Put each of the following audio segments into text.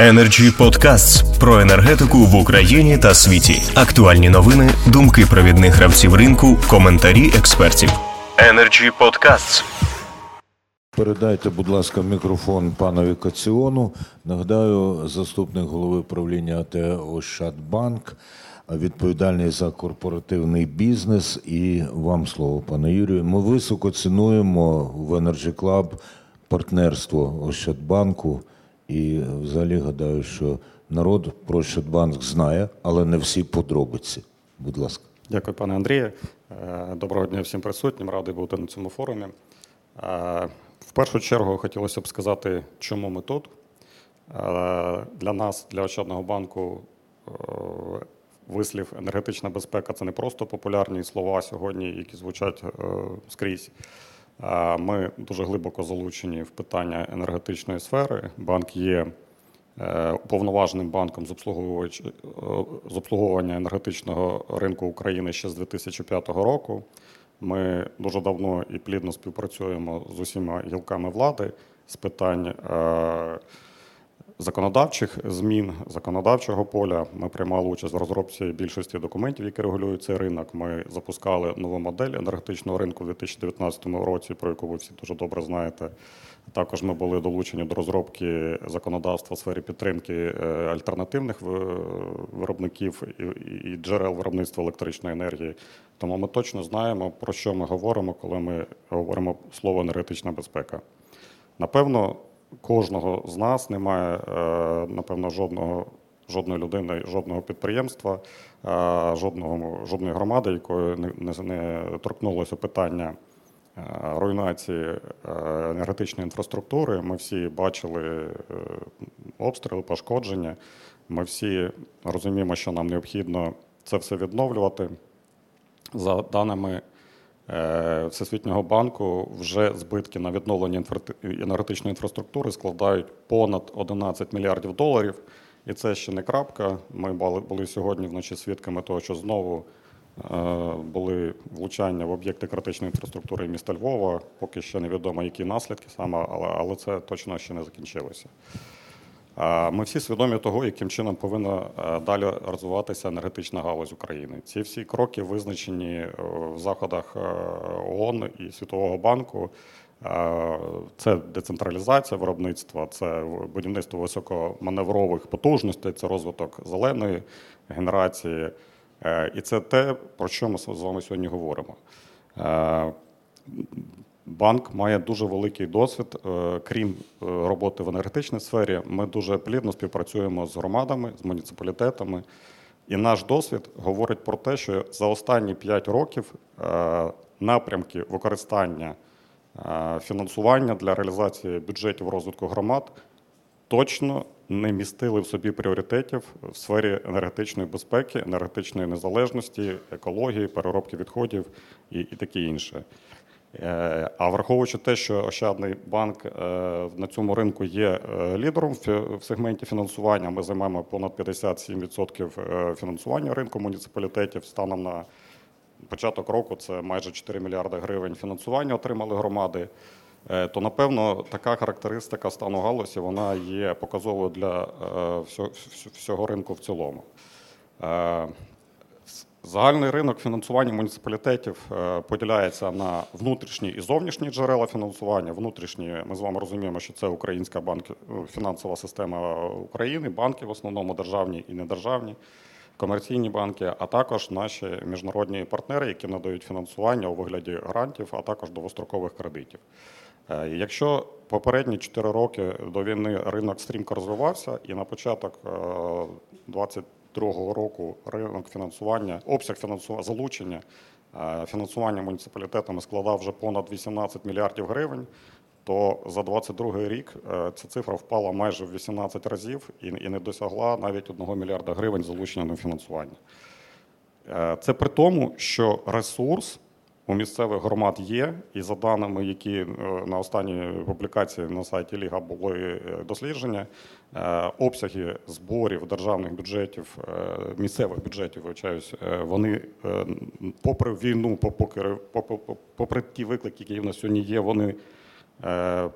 Energy Podcasts про енергетику в Україні та світі. Актуальні новини, думки провідних гравців ринку, коментарі експертів. Energy Podcasts. Передайте, будь ласка, мікрофон панові Каціону. Нагадаю, заступник голови правління АТ Ощадбанк, відповідальний за корпоративний бізнес. І вам слово, пане Юрію. Ми високо цінуємо в Energy Club партнерство Ощадбанку. І взагалі гадаю, що народ про Ощадбанк знає, але не всі подробиці. Будь ласка. Дякую, пане Андрію. Е, Доброго дня всім присутнім. Радий бути на цьому форумі. Е, В першу чергу хотілося б сказати, чому ми тут. Е, Для нас, для Ощадного банку, вислів енергетична безпека це не просто популярні слова сьогодні, які звучать скрізь. Е, Ми дуже глибоко залучені в питання енергетичної сфери. Банк є е, уповноваженим банком з е, з обслуговування енергетичного ринку України ще з 2005 року. Ми дуже давно і плідно співпрацюємо з усіма гілками влади з питань законодавчих змін, законодавчого поля. Ми приймали участь в розробці більшості документів, які регулюють цей ринок. Ми запускали нову модель енергетичного ринку у 2019 році, про яку ви всі дуже добре знаєте. Також ми були долучені до розробки законодавства в сфері підтримки е, альтернативних виробників і джерел виробництва електричної енергії. Тому ми точно знаємо, про що ми говоримо, коли ми говоримо слово енергетична безпека. Напевно, кожного з нас немає, е, напевно, жодного. Жодної людини, жодного підприємства, е, жодного, жодної громади, якої не, не, торкнулося питання е, руйнації енергетичної інфраструктури. Ми всі бачили обстріли, пошкодження. Ми всі розуміємо, що нам необхідно це все відновлювати. За даними Всесвітнього банку, вже збитки на відновлення енергетичної інфраструктури складають понад 11 мільярдів доларів. І це ще не крапка. Ми були- сьогодні вночі свідками того, що знову е, були влучання в об'єкти критичної інфраструктури міста Львова. Поки ще невідомо, які наслідки саме, але це точно ще не закінчилося. Ми всі свідомі того, яким чином повинна е, далі розвиватися енергетична галузь України. Ці всі кроки визначені е, в заходах е, ООН і Світового банку. Це децентралізація виробництва, це будівництво високоманеврових потужностей, це розвиток зеленої генерації. І це те, про що ми з вами сьогодні говоримо. Банк має дуже великий досвід. Е, Крім е, роботи в енергетичній сфері, ми дуже плідно співпрацюємо з громадами, з муніципалітетами. І наш досвід говорить про те, що за останні 5 років е, напрямки використання фінансування для реалізації бюджетів розвитку громад точно не містили в собі пріоритетів в сфері енергетичної безпеки, енергетичної незалежності, екології, переробки відходів і, і таке інше. Е, А враховуючи те, що Ощадний банк е, на цьому ринку є е, лідером в сегменті фінансування, ми займаємо понад 57% е, фінансування ринку муніципалітетів станом на початок року це майже 4 мільярди гривень фінансування отримали громади. То напевно така характеристика стану галузі вона є показовою для всього ринку в цілому. Е, Загальний ринок фінансування муніципалітетів е, поділяється на внутрішні і зовнішні джерела фінансування. Внутрішні ми з вами розуміємо, що це українська банк, ну, фінансова система України, банки в основному державні і недержавні, комерційні банки, а також наші міжнародні партнери, які надають фінансування у вигляді грантів, а також довгострокових кредитів. Е, Якщо попередні 4 роки до війни ринок стрімко розвивався, і на початок 2022 року ринок фінансування, обсяг фінансування залучення е, фінансування муніципалітетами складав вже понад 18 мільярдів гривень, то за 2022 рік е, ця цифра впала майже в 18 разів і і не досягла навіть 1 мільярда гривень залучення на фінансування. Е, Це при тому, що ресурс у місцевих громад є, і за даними, які е, на останній публікації на сайті Ліга були е, дослідження, е, обсяги зборів державних бюджетів, місцевих бюджетів, вибачаюсь, е, вони попри війну, попри, попри, ті виклики, які в нас сьогодні є, вони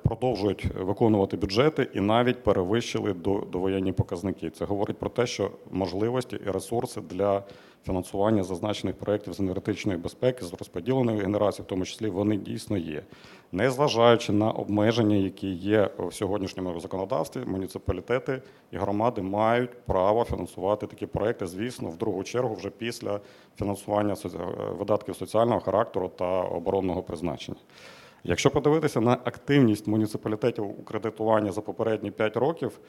продовжують виконувати бюджети і навіть перевищили до, довоєнні показники. Це говорить про те, що можливості і ресурси для фінансування зазначених проєктів з енергетичної безпеки, з розподіленої генерації, в тому числі, вони дійсно є. Незважаючи на обмеження, які є в сьогоднішньому законодавстві, муніципалітети і громади мають право фінансувати такі проекти, звісно, в другу чергу вже після фінансування соці- видатків соціального характеру та оборонного призначення. Якщо подивитися на активність муніципалітетів у кредитуванні за попередні 5 років,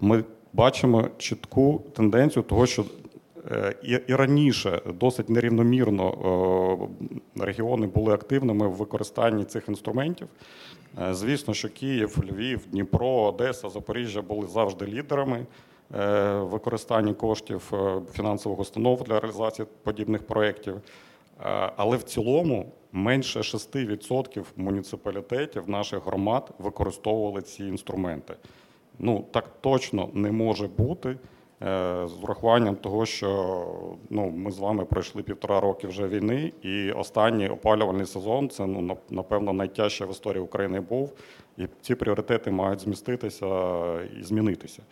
ми бачимо чітку тенденцію того, що е, і, раніше досить нерівномірно е, регіони були активними в використанні цих інструментів. Е, Звісно, що Київ, Львів, Дніпро, Одеса, Запоріжжя були завжди лідерами е, використанні коштів фінансових установ для реалізації подібних проєктів. Але в цілому менше 6% муніципалітетів наших громад використовували ці інструменти. Ну так точно не може бути з урахуванням того, що ну, ми з вами пройшли півтора роки вже війни, і останній опалювальний сезон це ну напевно найтяжче в історії України був. І ці пріоритети мають зміститися і змінитися.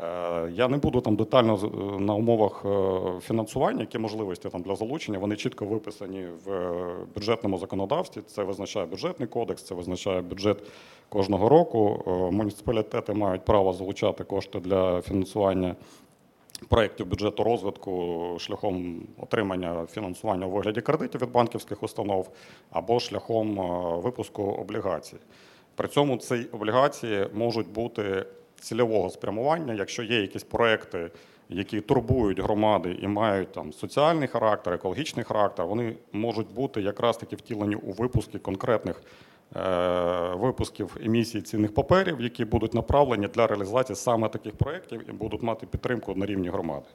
Е, Я не буду там детально е, на умовах е, фінансування, які можливості там для залучення. Вони чітко виписані в бюджетному законодавстві. Це визначає бюджетний кодекс, це визначає бюджет кожного року. Муніципалітети мають право залучати кошти для фінансування проєктів бюджету розвитку шляхом отримання фінансування у вигляді кредитів від банківських установ або шляхом випуску облігацій. При цьому ці облігації можуть бути цільового спрямування, якщо є якісь проекти, які турбують громади і мають там соціальний характер, екологічний характер, вони можуть бути якраз таки втілені у випуски конкретних е, випусків емісії цінних паперів, які будуть направлені для реалізації саме таких проєктів і будуть мати підтримку на рівні громади.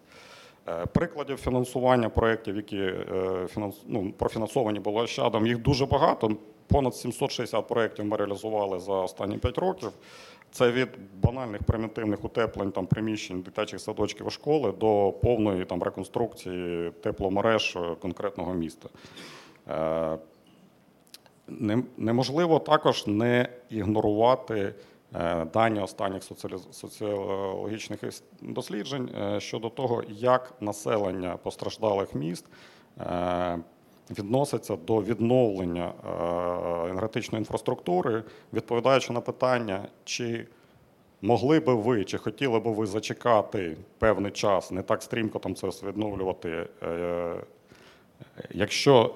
Е, Прикладів фінансування проєктів, які е, ну, профінансовані були Ощадом, їх дуже багато. Понад 760 проєктів ми реалізували за останні 5 років. Це від банальних примітивних утеплень там, приміщень дитячих садочків школи до повної там, реконструкції тепломереж конкретного міста. Е, Неможливо також не ігнорувати е, дані останніх соціологічних досліджень е, щодо того, як населення постраждалих міст відноситься до відновлення е, енергетичної інфраструктури, відповідаючи на питання, чи могли би ви, чи хотіли би ви зачекати певний час, не так стрімко там це відновлювати, е, якщо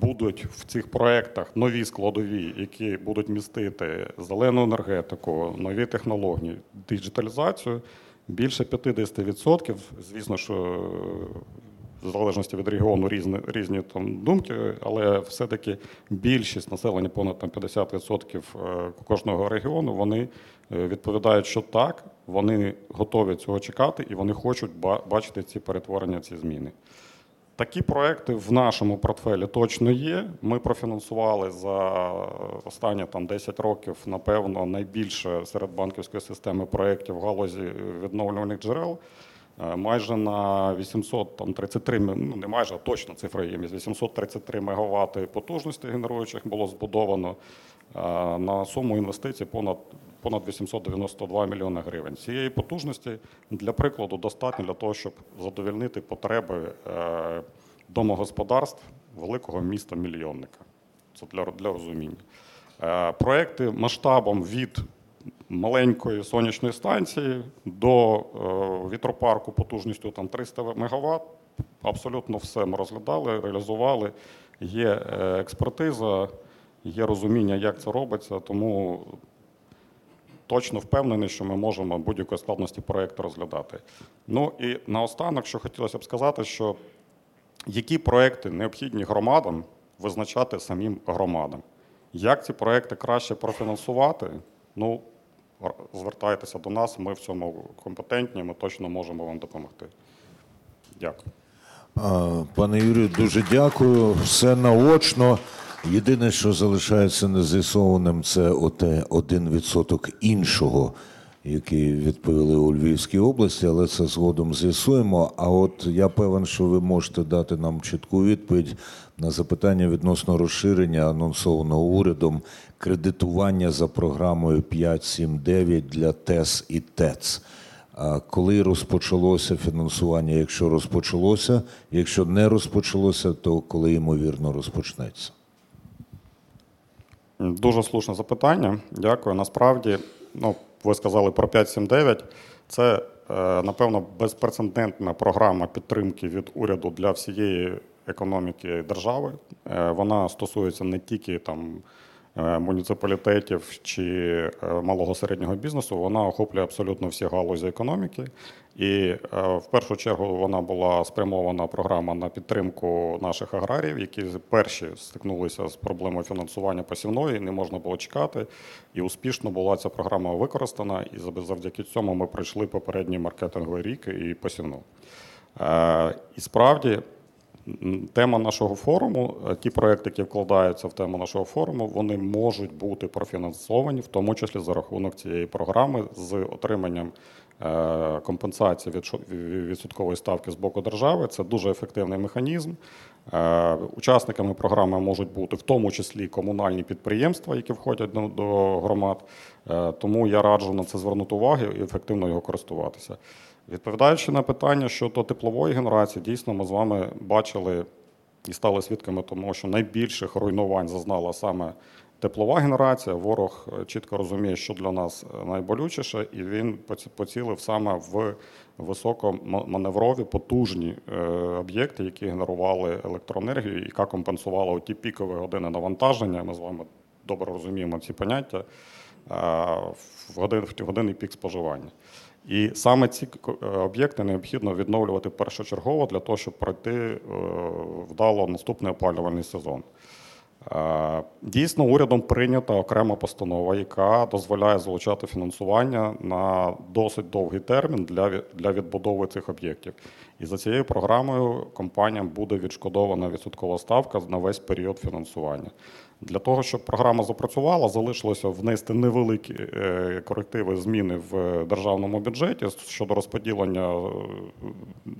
будуть в цих проєктах нові складові, які будуть містити зелену енергетику, нові технології, диджиталізацію, більше 50%, звісно, що в залежності від регіону різні, різні там думки, але все-таки більшість населення, понад там 50% е, кожного регіону, вони е, відповідають, що так, вони готові цього чекати і вони хочуть бачити ці перетворення, ці зміни. Такі проекти в нашому портфелі точно є. Ми профінансували за останні там 10 років, напевно, найбільше серед банківської системи проєктів в галузі відновлювальних джерел. Е, Майже на 833, м- ну не майже, а точно цифра є, 833 МВт потужності генеруючих було збудовано е, на суму інвестицій понад, понад 892 мільйони гривень. Цієї потужності, для прикладу, достатньо для того, щоб задовольнити потреби е, домогосподарств великого міста-мільйонника. Це для, для розуміння. Проекти масштабом від маленької сонячної станції до е, вітропарку потужністю там 300 МВт. Абсолютно все ми розглядали, реалізували. Є е, експертиза, є розуміння, як це робиться, тому точно впевнений, що ми можемо будь-якої складності проєкту розглядати. Ну і наостанок, що хотілося б сказати, що які проекти необхідні громадам визначати самим громадам. Як ці проекти краще профінансувати? Ну, звертайтеся до нас, ми в цьому компетентні, ми точно можемо вам допомогти. Дякую. Пане Юрію, дуже дякую. Все наочно. Єдине, що залишається нез'ясованим, це оте 1% іншого, які відповіли у Львівській області, але це згодом з'ясуємо. А от я певен, що ви можете дати нам чітку відповідь на запитання відносно розширення анонсованого урядом кредитування за програмою 5.7.9 для ТЕС і ТЕЦ. Коли розпочалося фінансування? Якщо розпочалося, якщо не розпочалося, то коли ймовірно розпочнеться? Дуже слушне запитання. Дякую. Насправді, ну, ви сказали про 5.7.9. Це, е, напевно, безпрецедентна програма підтримки від уряду для всієї економіки держави. Е, Вона стосується не тільки там. Е, Муніципалітетів чи е, малого середнього бізнесу вона охоплює абсолютно всі галузі економіки, і е, в першу чергу вона була спрямована програма на підтримку наших аграріїв, які перші стикнулися з проблемою фінансування посівної, не можна було чекати. І успішно була ця програма використана. І завдяки цьому ми пройшли попередній маркетинговий рік і посівну. І справді. Тема нашого форуму, е, ті проекти, які вкладаються в тему нашого форуму, вони можуть бути профінансовані, в тому числі за рахунок цієї програми з отриманням е, компенсації від відсоткової ставки з боку держави. Це дуже ефективний механізм. Е, Учасниками програми можуть бути в тому числі комунальні підприємства, які входять до, громад. Тому я раджу на це звернути увагу і ефективно його користуватися. Відповідаючи на питання щодо теплової генерації, дійсно ми з вами бачили і стали свідками тому, що найбільших руйнувань зазнала саме теплова генерація. Ворог е, чітко розуміє, що для нас е, найболючіше, і він поцілив саме в високоманеврові, потужні е, об'єкти, які генерували електроенергію, яка компенсувала ті пікові години навантаження. Ми з вами добре розуміємо ці поняття в годин в годинний пік споживання. І саме ці е, об'єкти необхідно відновлювати першочергово для того, щоб пройти е, вдало наступний опалювальний сезон. Е, Дійсно, урядом прийнята окрема постанова, яка дозволяє залучати фінансування на досить довгий термін для, для відбудови цих об'єктів. І за цією програмою компаніям буде відшкодована відсоткова ставка на весь період фінансування. Для того, щоб програма запрацювала, залишилося внести невеликі е, корективи зміни в державному бюджеті щодо розподілення е,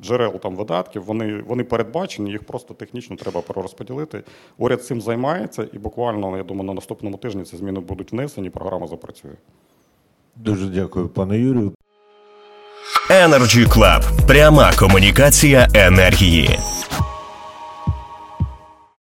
джерел там видатків. Вони, вони передбачені, їх просто технічно треба перерозподілити. Уряд цим займається, і буквально, я думаю, на наступному тижні ці зміни будуть внесені, програма запрацює. Дуже дякую, пане Юрію. Energy Club. Пряма комунікація енергії.